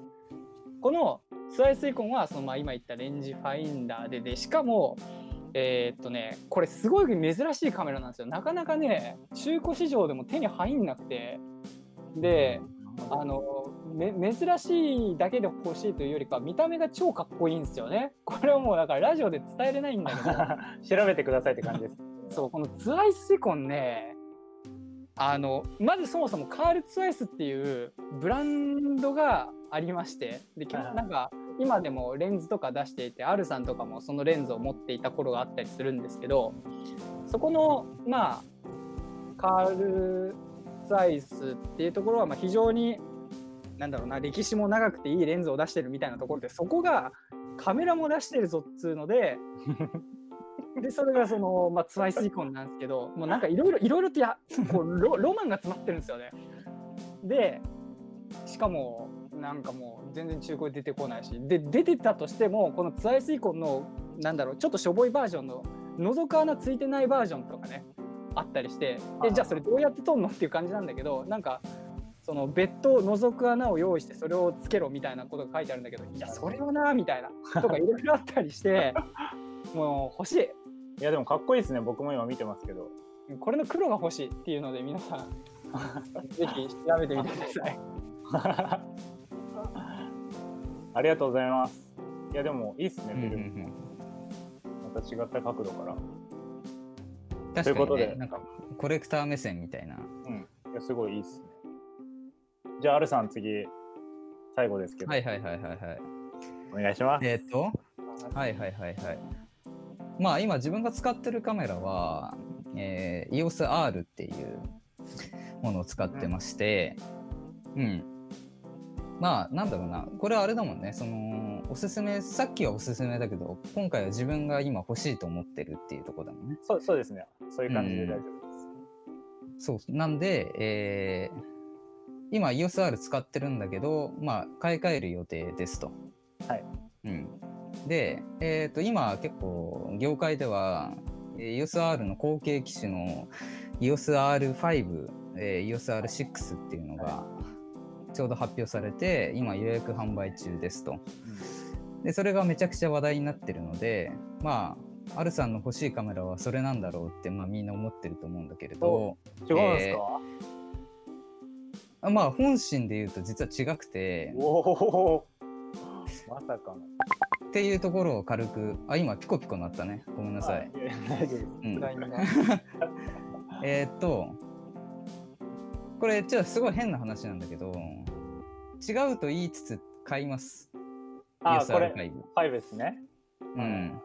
このツアイスイコンはそのまあ今言ったレンジファインダーででしかもえー、っとねこれすごい珍しいカメラなんですよ。なかなかね中古市場でも手に入んなくてであのめ珍しいだけで欲しいというよりか見た目が超かっこいいんですよね。これはもうだからラジオで伝えれないんだけど。調べてくださいって感じです。そうこのツアイスイコンねあのまずそもそもカールツアイスっていうブランドがありまして。でなんか今でもレンズとか出していてアルさんとかもそのレンズを持っていた頃があったりするんですけどそこのまあカールツアイスっていうところはまあ非常になんだろうな歴史も長くていいレンズを出してるみたいなところでそこがカメラも出してるぞっつうので でそれがその、まあ、ツアイスイコンなんですけどもうなんかいろいろいろいろとやこうロロマンが詰まってるんですよね。でしかもなんかもう全然中古で出てこないしで出てたとしてもこのツアイスイコンのなんだろうちょっとしょぼいバージョンの覗く穴ついてないバージョンとかねあったりしてえじゃあそれどうやって撮んのっていう感じなんだけどなんかその別途覗く穴を用意してそれをつけろみたいなことが書いてあるんだけどいやそれはなみたいなとかいろいろあったりして もう欲しい。いやでもかっこいいですね僕も今見てますけど。これの黒が欲しいっていうので皆さん ぜひ調べてみてください。ありがとうございます。いやでもいいっすねフィルム、また違った角度から確かに、ね、ということでなんかコレクター目線みたいなうんいやすごいいいっすねじゃあ、アルさん、次、最後ですけど。はいはいはいはいはい。お願いします。えっ、と、はいはいはいはい。まあ、今自分が使ってるカメラは、えー、EOS-R っていうものを使ってまして、うん、うん。まあ、なんだろうな、これはあれだもんね、その、おすすめ、さっきはおすすめだけど、今回は自分が今欲しいと思ってるっていうとこだもんね。そうそうですね。そういう感じで大丈夫です。うん、そう、なんで、えー、今 EOSR 使ってるんだけど、まあ、買い替える予定ですと。はい。うん。で、えっ、ー、と、今結構業界では EOSR の後継機種の EOSR5、えー、EOSR6 っていうのがちょうど発表されて、今予約販売中ですと。で、それがめちゃくちゃ話題になってるので、まあ、アルさんの欲しいカメラはそれなんだろうって、まあ、みんな思ってると思うんだけれど。違うんですか、えーまあ本心で言うと実は違くておおまさかの。っていうところを軽くあ今ピコピコなったね。ごめんなさい、うん、えっとこれちょっとすごい変な話なんだけど違うと言いつつ買いますあこれ5ですね。うん。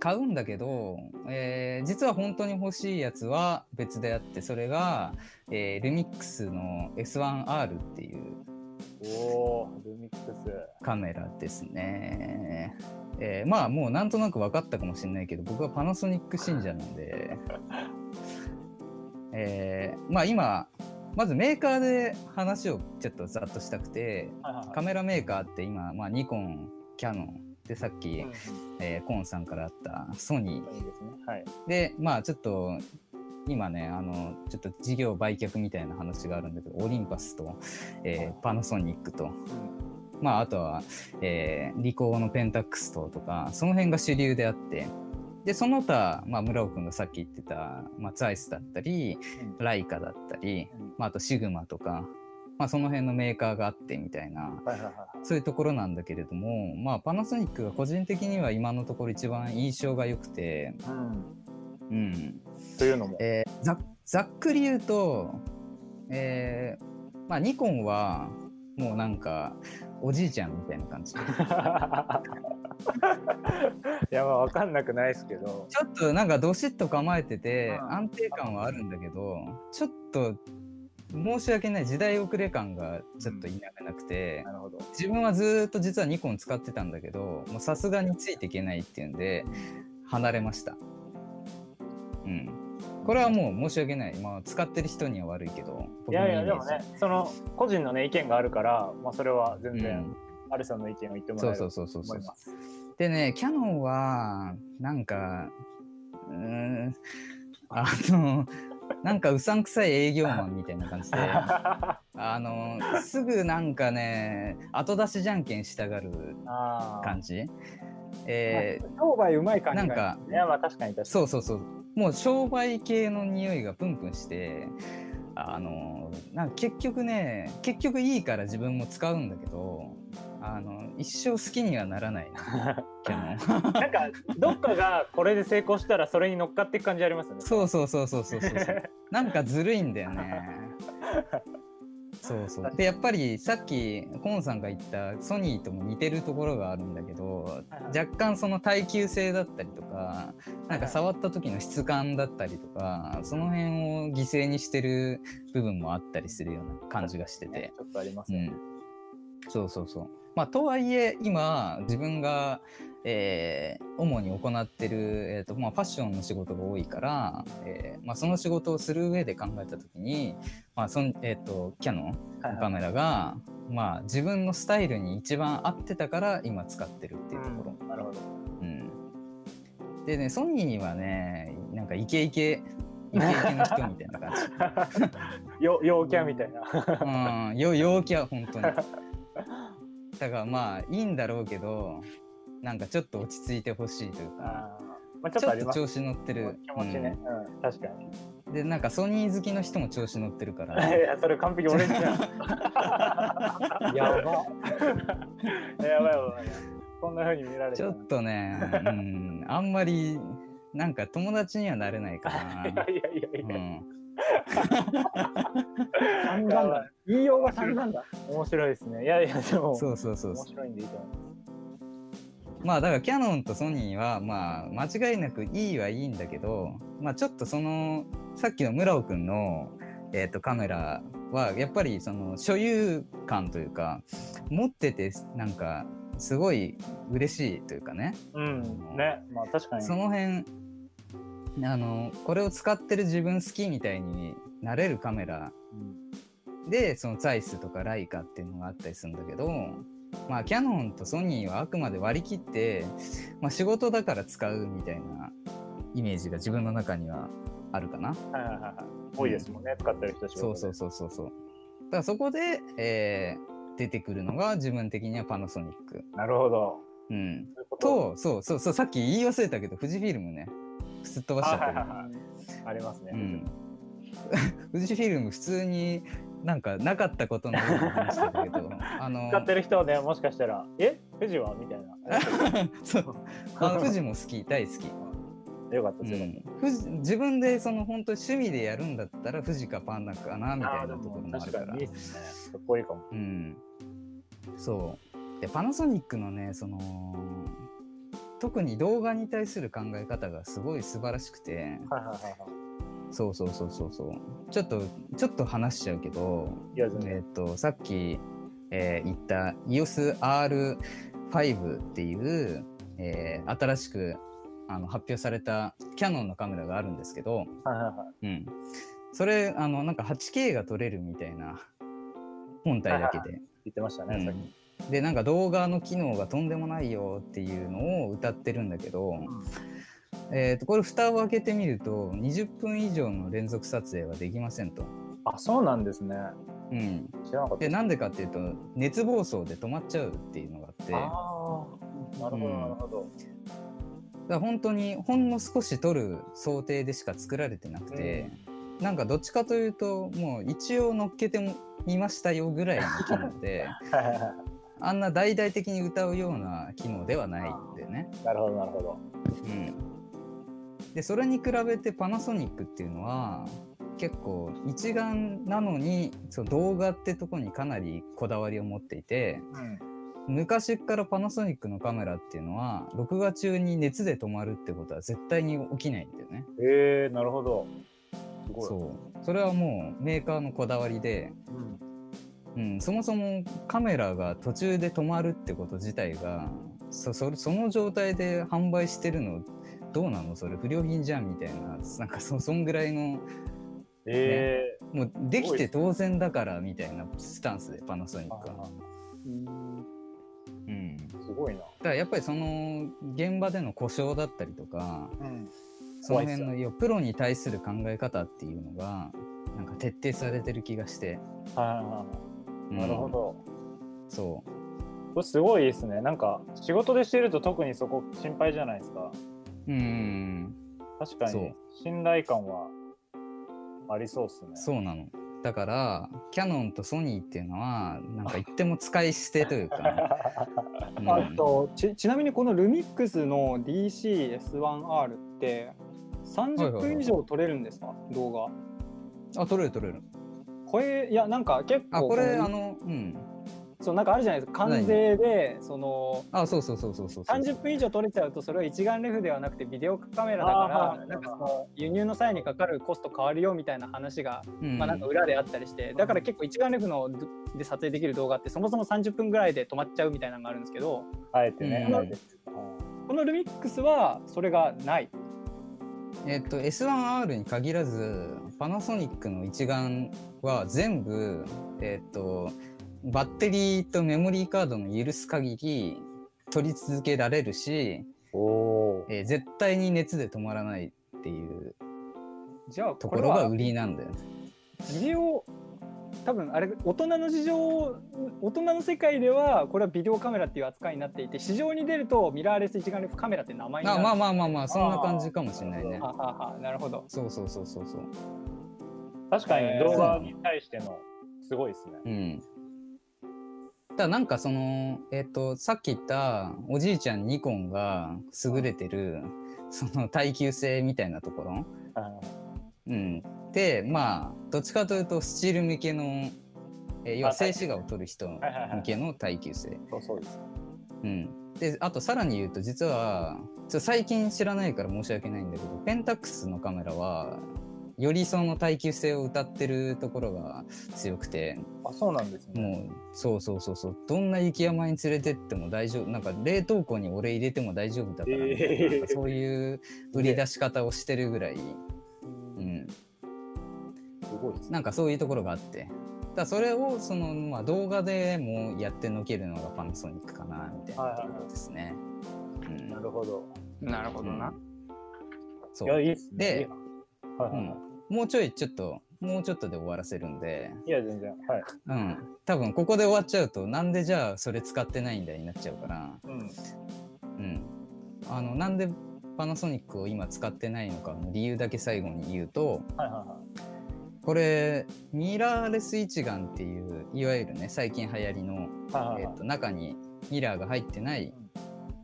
買うんだけど、えー、実は本当に欲しいやつは別であってそれが、えー、ルミックスの S1R っていうおルミックス。カメラですね。えー、まあもうなんとなく分かったかもしれないけど僕はパナソニック信者なんで、えー、まあ今まずメーカーで話をちょっとざっとしたくて、はいはいはい、カメラメーカーって今、まあ、ニコンキャノン。でさっき、うん、えー、コーンさんからあったソニー。ですね、はい、でまあちょっと今ねあのちょっと事業売却みたいな話があるんだけどオリンパスと、えー、パナソニックと、うん、まああとは、えー、リコーのペンタックスととかその辺が主流であってでその他、まあ、村尾君がさっき言ってた、まあ、ツアイスだったり、うん、ライカだったり、まあ、あとシグマとかまあ、その辺のメーカーがあってみたいな、そういうところなんだけれども、まあ、パナソニックが個人的には今のところ一番印象が良くて、うん。うん、というのも、えー、ざざっくり言うと、えーまあ、ニコンはもうなんかおじいちゃんみたいな感じ。いやまあ分かんなくないですけど。ちょっとなんかどしっと構えてて安定感はあるんだけどちょっと申し訳ない時代遅れ感がちょっと否めなくて、なるほど。自分はずーっと実はニコン使ってたんだけどもうさすがについていけないっていうんで離れました。うんこれはもう申し訳ない。まあ使ってる人には悪いけどいやいや、でもね、その個人のね、意見があるから、まあ、それは全う然、ん。アルさんの意見を言ってもらえればとそうそうそうそう思います。でねキャノンはなんかうーんあの なんかうさんくさい営業マンみたいな感じで あのすぐなんかね後出しじゃんけんしたがるあ感じ。え商売うまいー感じがなんかあ。いや、まあ確かに確かに。そうそうそうもう商売系の匂いがプンプンしてあのなんか結局ね結局いいから自分も使うんだけどあの一生好きにはならないなキャノンなんか、どっかがこれで成功したら、それに乗っかっていく感じありますよね。そうそうそうそうそうそうそう。なんかずるいんだよね そうそう。でやっぱりさっきコンさんが言ったソニーとも似てるところがあるんだけどはい若干その耐久性だったりとかなんか触った時の質感だったりとかその辺を犠牲にしてる部分もあったりするような感じがしてて。ちょっとありますね。うん、そうそうそう。まあ、とはいえ今自分が、えー主に行ってる、えーとまあ、ファッションの仕事が多いから、えーまあ、その仕事をする上で考えた時に、まあそんえー、とキャノンはいはいのカメラが、まあ、自分のスタイルに一番合ってたから今使ってるっていうところ。うんなるほど。うんでねソニーはねなんかイケイケイケイケの人みたいな感じ。よ陽キャみたいな。うん、よ陽気は本当に。だからまあいいんだろうけど、なんかちょっと落ち着いてほしいというか、まあ、ちょっと調子乗ってる。気持ちね。うん、確かに。うんで、なんかソニー好きの人も調子乗ってるから、いや、それ完璧俺じゃん。やば やばいやばいやばい。こんな風に見られてちょっとね、うん、あんまりなんか友達にはなれないかな。いやいやいやいうや。ん、散々だ言いようが散々だ面白いですね。いやいや、でも、そうそうそうそう。面白いんでいいと思います。まあだからキャノンとソニーはまあ間違いなくいいはいいんだけど、まあちょっとそのさっきの村尾くんの、えー、とカメラはやっぱりその所有感というか持っててなんかすごい嬉しいというかねうん、ね、まあ確かに。その辺あのこれを使ってる自分好きみたいになれるカメラうんでそのザイスとかライカっていうのがあったりするんだけどまあキヤノンとソニーはあくまで割り切って、まあ、仕事だから使うみたいなイメージが自分の中にはあるかな。はいはいはいはい。多いですもんね、使ってる人そうそうそうそうそう。だからそこで、えー出てくるのが自分的にはパナソニック。なるほど。うん、そういうこと？とそうそうそうさっき言い忘れたけど富士フィルムねすっ飛ばしちゃったけどあはいはいはいありますね。うん、富士フィルム普通になんかなかったことのように話してたけど あの使ってる人はね、もしかしたら、え？富士は？みたいな。そうあの富士も好き大好き、よかったうですよ。ん、富士自分でその本当に趣味でやるんだったら富士かパンダかなみたいなところももあるからにいいですね。かっこいいかも。うん、そうでパナソニックのねその特に動画に対する考え方がすごい素晴らしくてはいはいはいはい。そうそうそうそうそうちょっとちょっと話しちゃうけどいや。えっとさっき、えー言った EOSR5 っていう、えー新しくあの発表されたキャノンのカメラがあるんですけど、はいはいはい。うん、それあのなんか 8K が撮れるみたいな本体だけで。言ってましたね、さっき。うんでなんか動画の機能がとんでもないよっていうのを歌ってるんだけど、えー、とこれ蓋を開けてみると20分以上の連続撮影はできませんと。あ、そうなんですね。うん、知らなかったでなんでかっていうと熱暴走で止まっちゃうっていうのがあってああ、なるほど、うんなるほど。ら本当にほんの少し撮る想定でしか作られてなくて、なんかどっちかというともう一応乗っけてもみましたよぐらいの機能で。あんな大々的に歌うような機能ではないんだよね。なるほど、なるほど。うん、でそれに比べてパナソニックっていうのは結構一眼なのにそう動画ってとこにかなりこだわりを持っていてうん。昔からパナソニックのカメラっていうのは録画中に熱で止まるってことは絶対に起きないんだよね。ええー、なるほど。すごい。そうそれはもうメーカーのこだわりで、うんうん、そもそもカメラが途中で止まるってこと自体がそそその状態で販売してるのどうなの？それ不良品じゃんみたいななんかそそんぐらいのえもうできて当然だからみたいなスタンスでパナソニッークは。あうん、だーすごいな。からやっぱりその現場での故障だったりとかうんその辺の要はプロに対する考え方っていうのがなんか徹底されてる気がして、はいはい。なるほど。そうこれすごいですね。なんか仕事でしてると特にそこ心配じゃないですか。うん。確かに信頼感はありそうっすね。そうなの。だからキャノンとソニーっていうのはなんか言っても使い捨てというか、うん。あとちちなみにこのルミックスの DCS1R って30分以上撮れるんですか、動画。あ撮れる撮れる。これいやなんか結構あこれのあのうんそうなんかあるじゃないですか。関税でそのあそうそうそうそうそうそう。30分以上撮れちゃうとそれは一眼レフではなくてビデオカメラだからなんかその輸入の際にかかるコスト変わるよみたいな話が、うん。まあなんか裏であったりして。だから結構一眼レフので撮影できる動画ってそもそも30分ぐらいで止まっちゃうみたいなのがあるんですけどあえてね。うん。このルミックスはそれがない。えっと S1R に限らずパナソニックの一眼は全部えっとバッテリーとメモリーカードの許す限り取り続けられるし、お。えー絶対に熱で止まらないっていうじゃあところが売りなんだよね。ビデオ多分あれ大人の事情大人の世界ではこれはビデオカメラっていう扱いになっていて市場に出るとミラーレス一眼レフカメラって名前になるあまあまあまあまあそんな感じかもしれないねは。ははなるほどそうそうそうそうそう。確かにえー動画に対してのすごいですね。うん。だからなんかそのえっ、とさっき言ったおじいちゃんニコンが優れてるその耐久性みたいなところ、あうん、でまあどっちかというとスチール向けの、えー要はあ静止画を撮る人向けの耐久性。そうそうです。うん、であとさらに言うと実はちょ最近知らないから申し訳ないんだけどペンタックスのカメラはよりその耐久性を歌ってるところが強くてあそうなんですね。もうそうそうそうそう。どんな雪山に連れてっても大丈夫なんか冷凍庫に俺入れても大丈夫だからえー。そういう売り出し方をしてるぐらい、うん、すごいですね。なんかそういうところがあって。だそれをその、まあ、動画でもやってのけるのがパナソニックかなみたいなところですね。うん。なるほど。なるほどな、そう。いやいいっすね。でいはいはい。はい。もうちょいちょっともうちょっとで終わらせるんで、いや全然はい。うん、多分ここで終わっちゃうとなんでじゃあそれ使ってないんだになっちゃうから、うん。うん、あのなんでパナソニックを今使ってないのかの理由だけ最後に言うとはいはこれミラーレス一眼っていういわゆるね最近流行りの、いはい。はいはいはえっと中にミラーが入ってない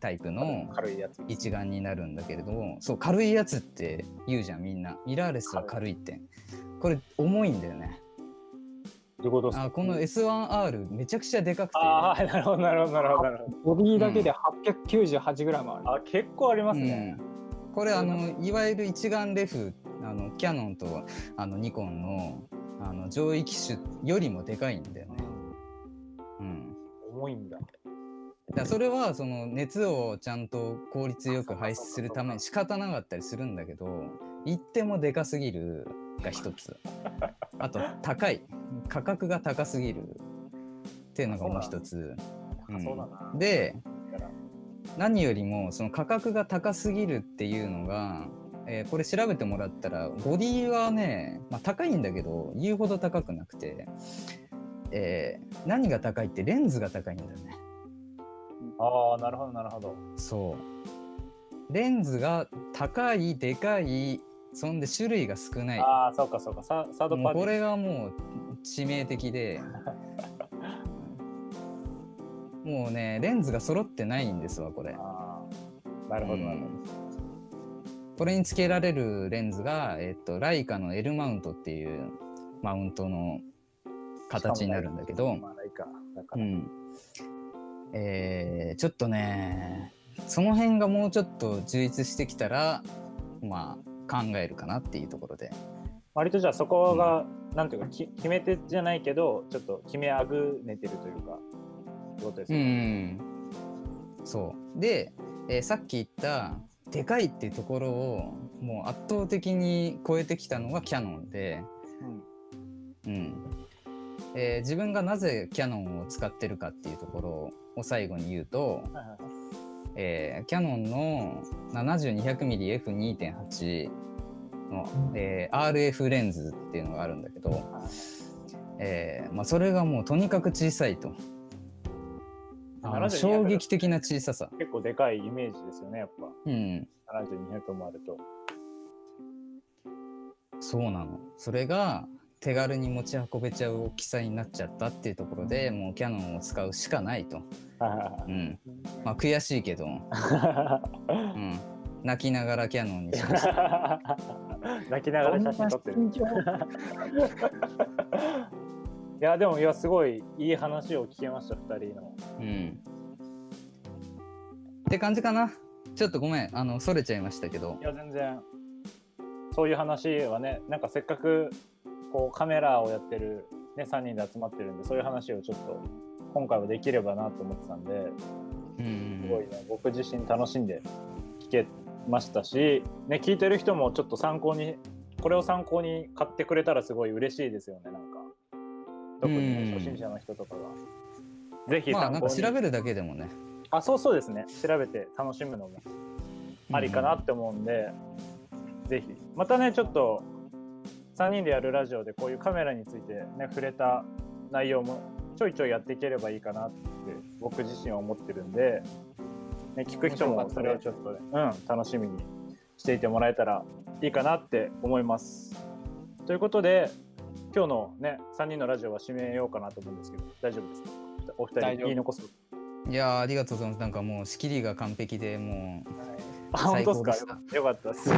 タイプのい。軽いやつ。一眼になるんだけれどもそう軽いやつって言うじゃんみんなミラーレスは軽いってこれ重いんだよねどういうこと？ですかあこの S1R めちゃくちゃでかくてああ、なるほど、なるほど、なるほど。ボディだけで 898g ある、あ、結構ありますね。うん、これあのいわゆる一眼レフあのキャノンとあのニコンのあの上位機種よりもでかいんだよね。うん、重いんだ。だそれはその熱をちゃんと効率よく排出するために仕方なかったりするんだけど言ってもでかすぎるが一つ。あと高い。価格が高すぎるっていうのがもう一つ。うん。で何よりもその価格が高すぎるっていうのが、えーこれ調べてもらったらボディはね、まあ、高いんだけど言うほど高くなくて、えー何が高いってレンズが高いんだよねああ、なるほど、なるほど。そうレンズが高いでかいそんで種類が少ないああ、そうか、そうか。ササードパーティー。これがもう致命的で もうねレンズが揃ってないんですわこれ。なるほど、なるほど。これにつけられるレンズが、えっと、ライカの L マウントっていうマウントの形になるんだけど。うんえーちょっとねその辺がもうちょっと充実してきたらまあ考えるかなっていうところで、割とじゃあそこが、なんていうかき決め手じゃないけどちょっと決めあぐねてるというかってことですうね。ん。そう。で、えーさっき言ったでかいっていうところをもう圧倒的に超えてきたのがキヤノンで、うんえー自分がなぜキヤノンを使ってるかっていうところを最後に言うと、うんはいはいえーキヤノンの 70-200mmF2.8 の、えー RF レンズっていうのがあるんだけど、えーまあ、それがもうとにかく小さいと。あの7200衝撃的な小ささ。結構でかいイメージですよねやっうん、ぱ7200もあると。そうなの。それが手軽に持ち運べちゃう大きさになっちゃったっていうところでもうキヤノンを使うしかないと。うん、まあ悔しいけど、うん、泣きながらキヤノンにしました。泣きながら写真撮ってる。いやでもいやすごいいい話を聞けました2人の。うん。って感じかな。ちょっとごめん、あの、それちゃいましたけどい。や全然そういう話はねなんかせっかくこうカメラをやってる、ね、3人で集まってるんでそういう話をちょっと今回はできればなと思ってたんでうん。すごいね僕自身楽しんで聞けましたし、ね、聞いてる人もちょっと参考にこれを参考に買ってくれたらすごい嬉しいですよねなんか。特にね、うん。初心者の人とかが。ぜひまあ、参考に、なんか調べるだけでもね。あそうそうですね。調べて楽しむのもありかなって思うんで、ぜひ。またねちょっと3人でやるラジオでこういうカメラについてね触れた内容もちょいちょいやっていければいいかなって僕自身は思ってるんで、ね、聞く人もそれをちょっとね、うん、楽しみにしていてもらえたらいいかなって思います。ということで今日のね3人のラジオは締めようかなと思うんですけど大丈夫ですか？お二人言い残す？いやーありがとうございます。なんかもう仕切りが完璧でもあ本最当ですかよかったです。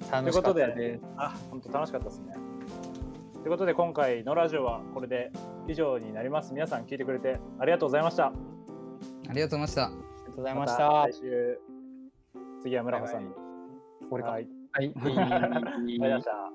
という楽しかことでったです。あ、本当楽しかったですね。ということで今回のラジオはこれで以上になります。皆さん聞いてくれてありがとうございました。うありがとうございました。ありがとうございましまた。た来週次は村穂さんに。俺かはい。はい。ありがとうございました。